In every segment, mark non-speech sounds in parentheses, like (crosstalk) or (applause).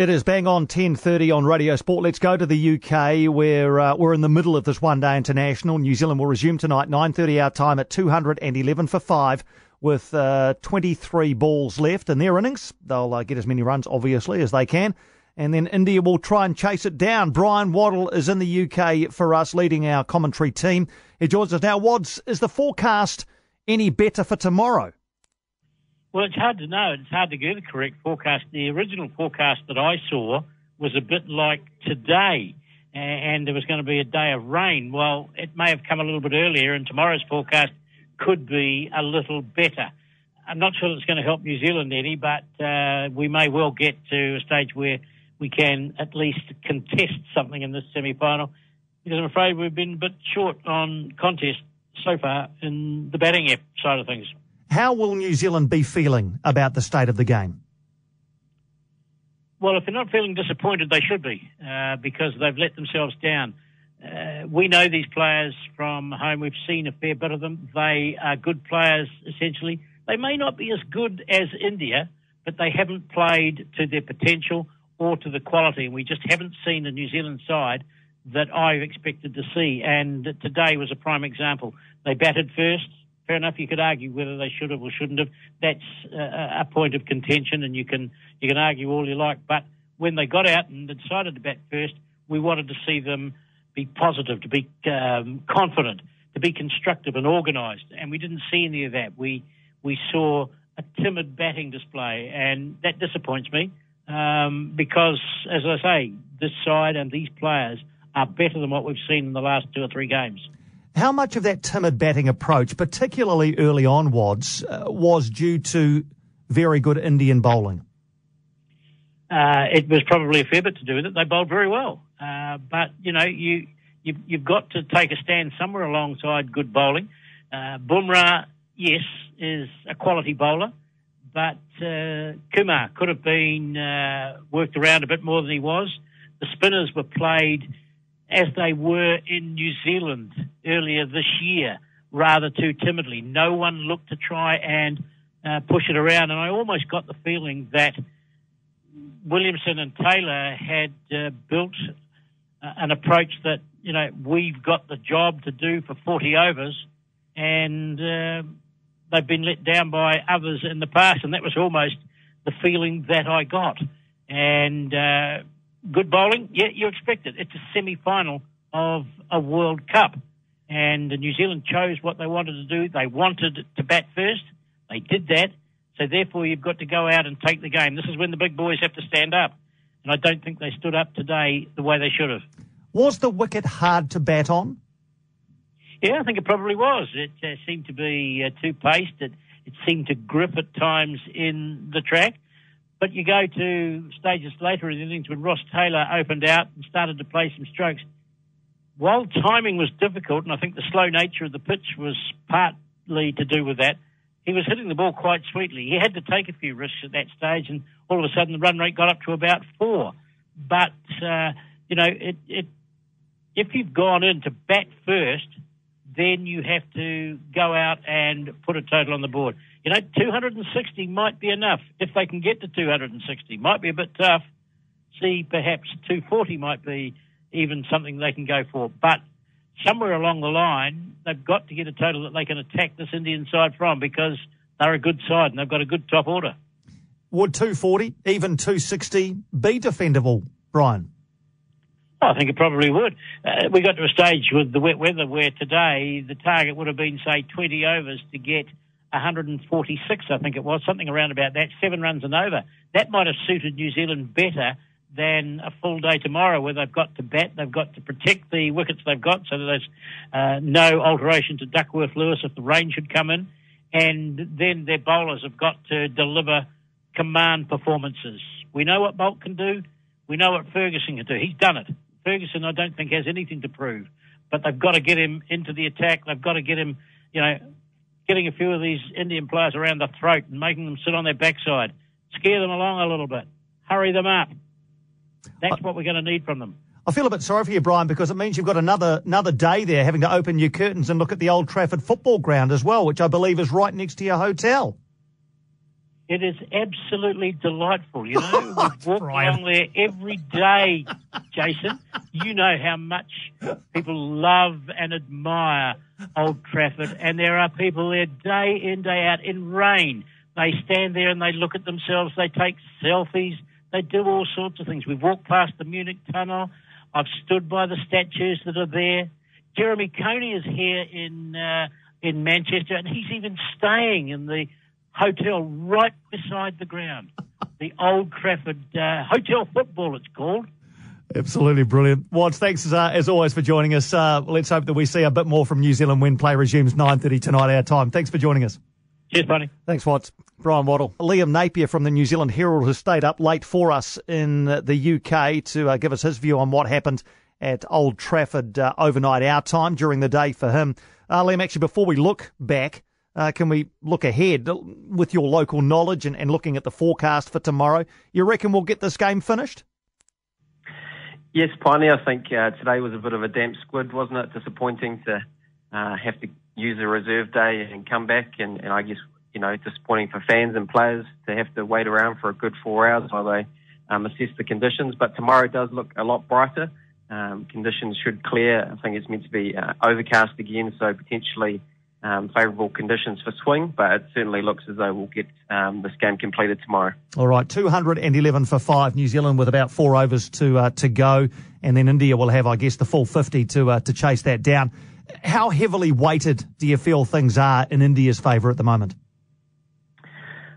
It is bang on 10.30 on Radio Sport. Let's go to the UK where uh, we're in the middle of this one-day international. New Zealand will resume tonight, 9.30 our time at 211 for 5 with uh, 23 balls left in their innings. They'll uh, get as many runs, obviously, as they can. And then India will try and chase it down. Bryan Waddle is in the UK for us, leading our commentary team. He joins us now. Wads, is the forecast any better for tomorrow? Well, it's hard to know. It's hard to get a correct forecast. The original forecast that I saw was a bit like today, and there was going to be a day of rain. Well, it may have come a little bit earlier, and tomorrow's forecast could be a little better. I'm not sure it's going to help New Zealand any, but uh, we may well get to a stage where we can at least contest something in this semi-final. Because I'm afraid we've been a bit short on contest so far in the batting side of things. How will New Zealand be feeling about the state of the game? Well, if they're not feeling disappointed, they should be uh, because they've let themselves down. Uh, we know these players from home. We've seen a fair bit of them. They are good players, essentially. They may not be as good as India, but they haven't played to their potential or to the quality. And we just haven't seen the New Zealand side that I expected to see. And today was a prime example. They batted first fair enough. You could argue whether they should have or shouldn't have. That's a, a point of contention, and you can you can argue all you like. But when they got out and decided to bat first, we wanted to see them be positive, to be um, confident, to be constructive and organised, and we didn't see any of that. We we saw a timid batting display, and that disappoints me um, because, as I say, this side and these players are better than what we've seen in the last two or three games. How much of that timid batting approach, particularly early on, Wads, uh, was due to very good Indian bowling? Uh, it was probably a fair bit to do with it. They bowled very well, uh, but you know you you've, you've, got to take a stand somewhere alongside good bowling. Uh, Bumrah, yes, is a quality bowler, but uh, Kumar could have been uh, worked around a bit more than he was. The spinners were played as they were in New Zealand earlier this year, rather too timidly. No one looked to try and uh, push it around, and I almost got the feeling that Williamson and Taylor had uh, built uh, an approach that you know we've got the job to do for 40 overs, and uh, they've been let down by others in the past, and that was almost the feeling that I got. And uh, good bowling, yeah, you expect it. It's a semi-final of a World Cup, and New Zealand chose what they wanted to do. They wanted to bat first. They did that. So therefore, you've got to go out and take the game. This is when the big boys have to stand up, and I don't think they stood up today the way they should have. Was the wicket hard to bat on? Yeah, I think it probably was. It uh, seemed to be uh, too paced. It, it seemed to grip at times in the track. But you go to stages later in the innings when Ross Taylor opened out and started to play some strokes. While timing was difficult, and I think the slow nature of the pitch was partly to do with that, he was hitting the ball quite sweetly. He had to take a few risks at that stage, and all of a sudden the run rate got up to about four. But, uh, you know, it, it, if you've gone in to bat first, then you have to go out and put a total on the board. You know, 260 might be enough if they can get to 260. Might be a bit tough. See, perhaps 240 might be even something they can go for. But somewhere along the line, they've got to get a total that they can attack this Indian side from because they're a good side and they've got a good top order. Would 240, even 260 be defendable, Bryan? I think it probably would. Uh, we got to a stage with the wet weather where today the target would have been, say, 20 overs to get 146, I think it was, something around about that, seven runs and over. That might have suited New Zealand better than a full day tomorrow where they've got to bat, they've got to protect the wickets they've got so that there's uh, no alteration to Duckworth Lewis if the rain should come in. And then their bowlers have got to deliver command performances. We know what Boult can do. We know what Ferguson can do. He's done it. Ferguson, I don't think, has anything to prove. But they've got to get him into the attack. They've got to get him, you know, getting a few of these Indian players around the throat and making them sit on their backside. Scare them along a little bit. Hurry them up. That's what we're going to need from them. I feel a bit sorry for you, Bryan, because it means you've got another another day there having to open your curtains and look at the Old Trafford football ground as well, which I believe is right next to your hotel. It is absolutely delightful. You know, (laughs) we walk along there every day, Jason. You know how much people love and admire Old Trafford, and there are people there day in, day out in rain. They stand there and they look at themselves. They take selfies. They do all sorts of things. We've walked past the Munich Tunnel. I've stood by the statues that are there. Jeremy Coney is here in uh, in Manchester, and he's even staying in the hotel right beside the ground. The Old Trafford uh, Hotel Football, it's called. Absolutely brilliant. Wads, thanks uh, as always for joining us. Uh, let's hope that we see a bit more from New Zealand when play resumes 9.30 tonight our time. Thanks for joining us. Cheers, buddy. Thanks, Wads. Bryan Waddle. Liam Napier from the New Zealand Herald has stayed up late for us in the UK to uh, give us his view on what happened at Old Trafford uh, overnight our time during the day for him. Uh, Liam, actually, before we look back, uh, can we look ahead with your local knowledge and, and looking at the forecast for tomorrow? You reckon we'll get this game finished? Yes, Piney, I think uh, today was a bit of a damp squid, wasn't it? Disappointing to uh, have to use a reserve day and come back, and, and I guess you know disappointing for fans and players to have to wait around for a good four hours while they um, assess the conditions. But tomorrow does look a lot brighter. Um, conditions should clear. I think it's meant to be uh, overcast again, so potentially um, favourable conditions for swing. But it certainly looks as though we'll get um, this game completed tomorrow. All right, 211 for five. New Zealand with about four overs to uh, to go, and then India will have, I guess, the full 50 to uh, to chase that down. How heavily weighted do you feel things are in India's favour at the moment?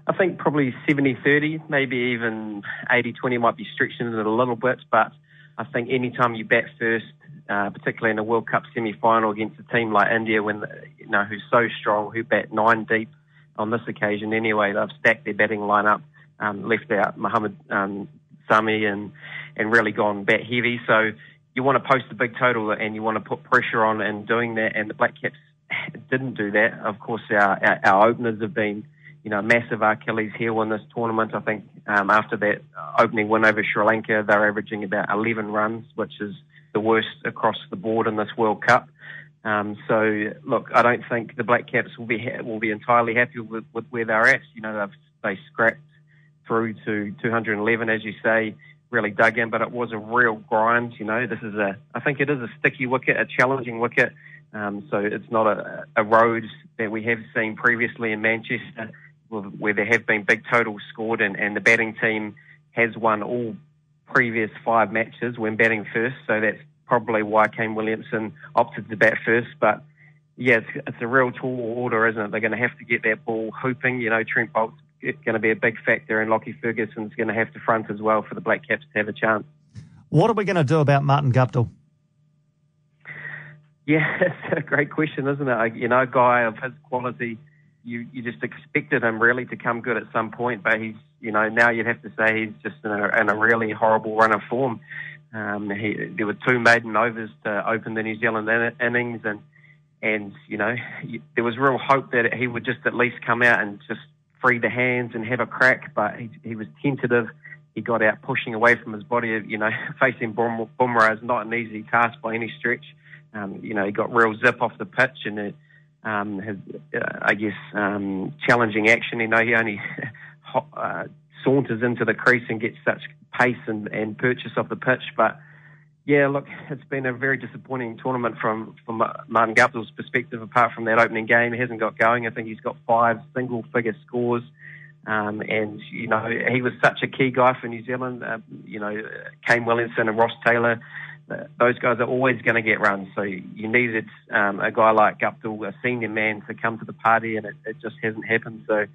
I think probably 70-30, maybe even 80-20 might be stretching it a little bit, but I think any time you bat first, uh, particularly in a World Cup semi-final against a team like India, when you know who's so strong, who bat nine deep on this occasion anyway, they've stacked their batting lineup, um, left out Mohammad um, Shami and and really gone bat heavy. So you want to post a big total and you want to put pressure on in doing that, and the Black Caps didn't do that. Of course, our our, our openers have been you know, massive Achilles heel in this tournament. I think um, after that opening win over Sri Lanka, they're averaging about 11 runs, which is the worst across the board in this World Cup. Um, so, look, I don't think the Black Caps will be ha- will be entirely happy with, with where they're at. You know, they've they scrapped through to 211, as you say, really dug in, but it was a real grind. You know, this is a I think it is a sticky wicket, a challenging wicket. Um, so it's not a, a road that we have seen previously in Manchester where there have been big totals scored and, and the batting team has won all previous five matches when batting first. So that's probably why Kane Williamson opted to bat first. But yeah, it's, it's a real tall order, isn't it? They're going to have to get that ball hooping. You know, Trent Boult's going to be a big factor, and Lockie Ferguson's going to have to front as well for the Black Caps to have a chance. What are we going to do about Martin Guptill? Yeah, (laughs) it's a great question, isn't it? You know, a guy of his quality you you just expected him really to come good at some point, but he's you know now you'd have to say he's just in a, in a really horrible run of form. Um, he, there were two maiden overs to open the New Zealand in, innings, and and you know there was real hope that he would just at least come out and just free the hands and have a crack, but he, he was tentative. He got out pushing away from his body. You know, (laughs) facing Bumrah is not an easy task by any stretch. Um, you know, he got real zip off the pitch and. It, um, uh, I guess, um, challenging action. You know, he only (laughs) uh, saunters into the crease and gets such pace and, and purchase off the pitch. But yeah, look, it's been a very disappointing tournament from from Martin Guptill's perspective. Apart from that opening game, he hasn't got going. I think he's got five single-figure scores. Um, and you know he was such a key guy for New Zealand. Uh, you know, Kane Williamson and Ross Taylor those guys are always going to get runs. So you needed um, a guy like Guptill, a senior man, to come to the party, and it, it, just hasn't happened. So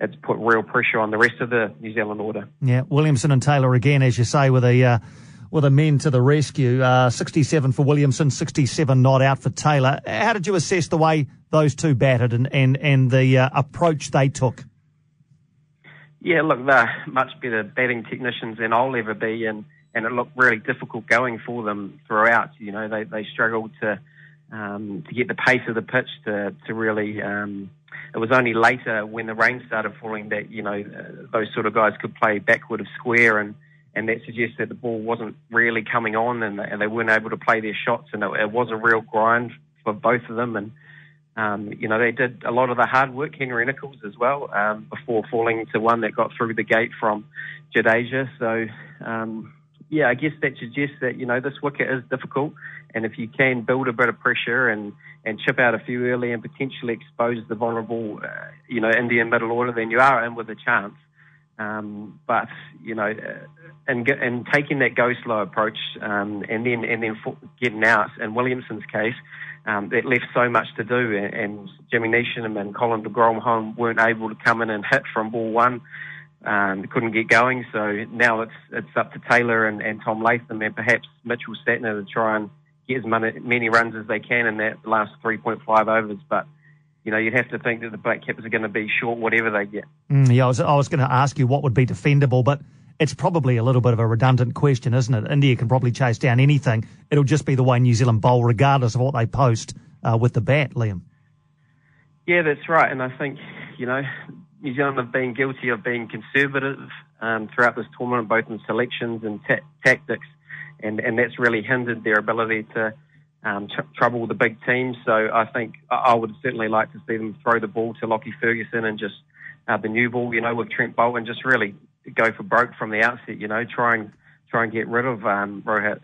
it's put real pressure on the rest of the New Zealand order. Yeah, Williamson and Taylor again, as you say, with a uh, with a men to the rescue. Uh, 67 for Williamson, 67 not out for Taylor. How did you assess the way those two batted and and and the uh, approach they took? Yeah, look, they're much better batting technicians than I'll ever be, and and it looked really difficult going for them throughout. You know, they they struggled to um, to get the pace of the pitch to to really. Um, it was only later when the rain started falling that you know uh, those sort of guys could play backward of square and. And that suggests that the ball wasn't really coming on, and, and they weren't able to play their shots, and it, it was a real grind for both of them. And Um, you know, they did a lot of the hard work, Henry Nicholls as well, um, before falling to one that got through the gate from Jadeja. So, um, yeah, I guess that suggests that, you know, this wicket is difficult. And if you can build a bit of pressure and, and chip out a few early and potentially expose the vulnerable, uh, you know, Indian middle order, then you are in with a chance. Um, but you know, uh, and and taking that go slow approach, um, and then and then getting out. In Williamson's case, um, it left so much to do, and, and Jimmy Neesham and Colin de Grandhomme weren't able to come in and hit from ball one. Um, couldn't get going, so now it's it's up to Taylor and, and Tom Latham and perhaps Mitchell Santner to try and get as many, many runs as they can in that last 3.5 overs. But you know, you'd have to think that the Black Caps are going to be short whatever they get. Mm, yeah, I was, I was going to ask you what would be defendable, but it's probably a little bit of a redundant question, isn't it? India can probably chase down anything. It'll just be the way New Zealand bowl, regardless of what they post uh, with the bat, Liam. Yeah, that's right. And I think, you know, New Zealand have been guilty of being conservative um, throughout this tournament, both in selections and ta- tactics. And, and that's really hindered their ability to um, tr- trouble the big teams. So I think I would certainly like to see them throw the ball to Lockie Ferguson and just uh, the new ball, you know, with Trent Boult and just really go for broke from the outset. You know, try and try and get rid of um, Rohit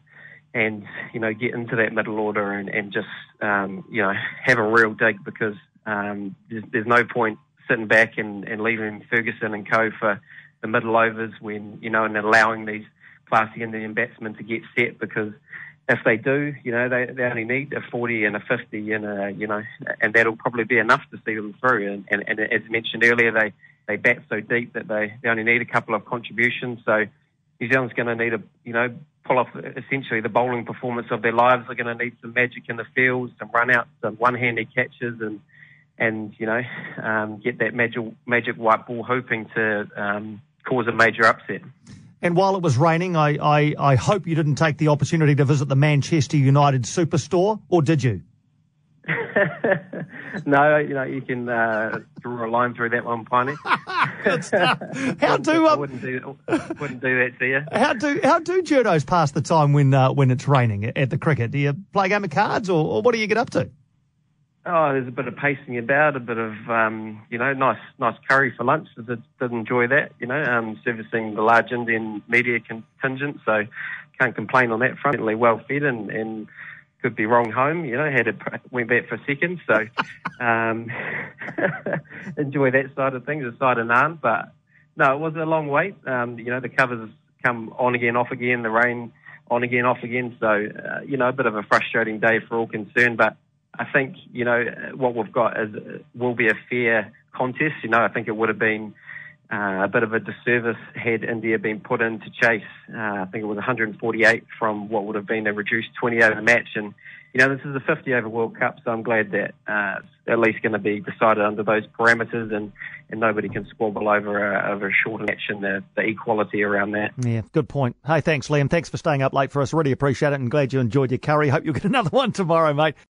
and you know get into that middle order and, and just um, you know have a real dig because um, there's, there's no point sitting back and, and leaving Ferguson and co for the middle overs when you know and allowing these classy Indian batsmen to get set because if they do, you know, they, they only need a 40 and a 50, and a, you know, and that'll probably be enough to see them through. And, and, and as mentioned earlier, they, they bat so deep that they, they only need a couple of contributions. So New Zealand's going to need a, you know, pull off essentially the bowling performance of their lives. They're going to need some magic in the field, some run outs, some one-handed catches, and and you know, um, get that magic magic white ball, hoping to um, cause a major upset. And while it was raining, I, I, I hope you didn't take the opportunity to visit the Manchester United Superstore, or did you? (laughs) no, you know you can uh, draw a line through that one, Piney. (laughs) how do um, I wouldn't do wouldn't do that to you. (laughs) How do how do journos pass the time when uh, when it's raining at the cricket? Do you play a game of cards, or, or what do you get up to? Oh, there's a bit of pacing about, a bit of um, you know, nice nice curry for lunch. I did, did enjoy that, you know, um, servicing the large Indian media contingent, so can't complain on that front. Certainly well fed and, and could be wrong home, you know. Had a, went back for a second, so (laughs) um, (laughs) enjoy that side of things, the side of naan. But no, it was a long wait. Um, you know, the covers come on again, off again, the rain on again, off again. So uh, you know, a bit of a frustrating day for all concerned, but I think you know what we've got is will be a fair contest. You know, I think it would have been uh, a bit of a disservice had India been put in to chase. Uh, I think it was 148 from what would have been a reduced 20 over match, and you know this is a 50 over World Cup, so I'm glad that uh, at least going to be decided under those parameters, and, and nobody can squabble over a, over a short match and the, the equality around that. Yeah, good point. Hey, thanks, Liam. Thanks for staying up late for us. Really appreciate it, and glad you enjoyed your curry. Hope you'll get (laughs) another one tomorrow, mate.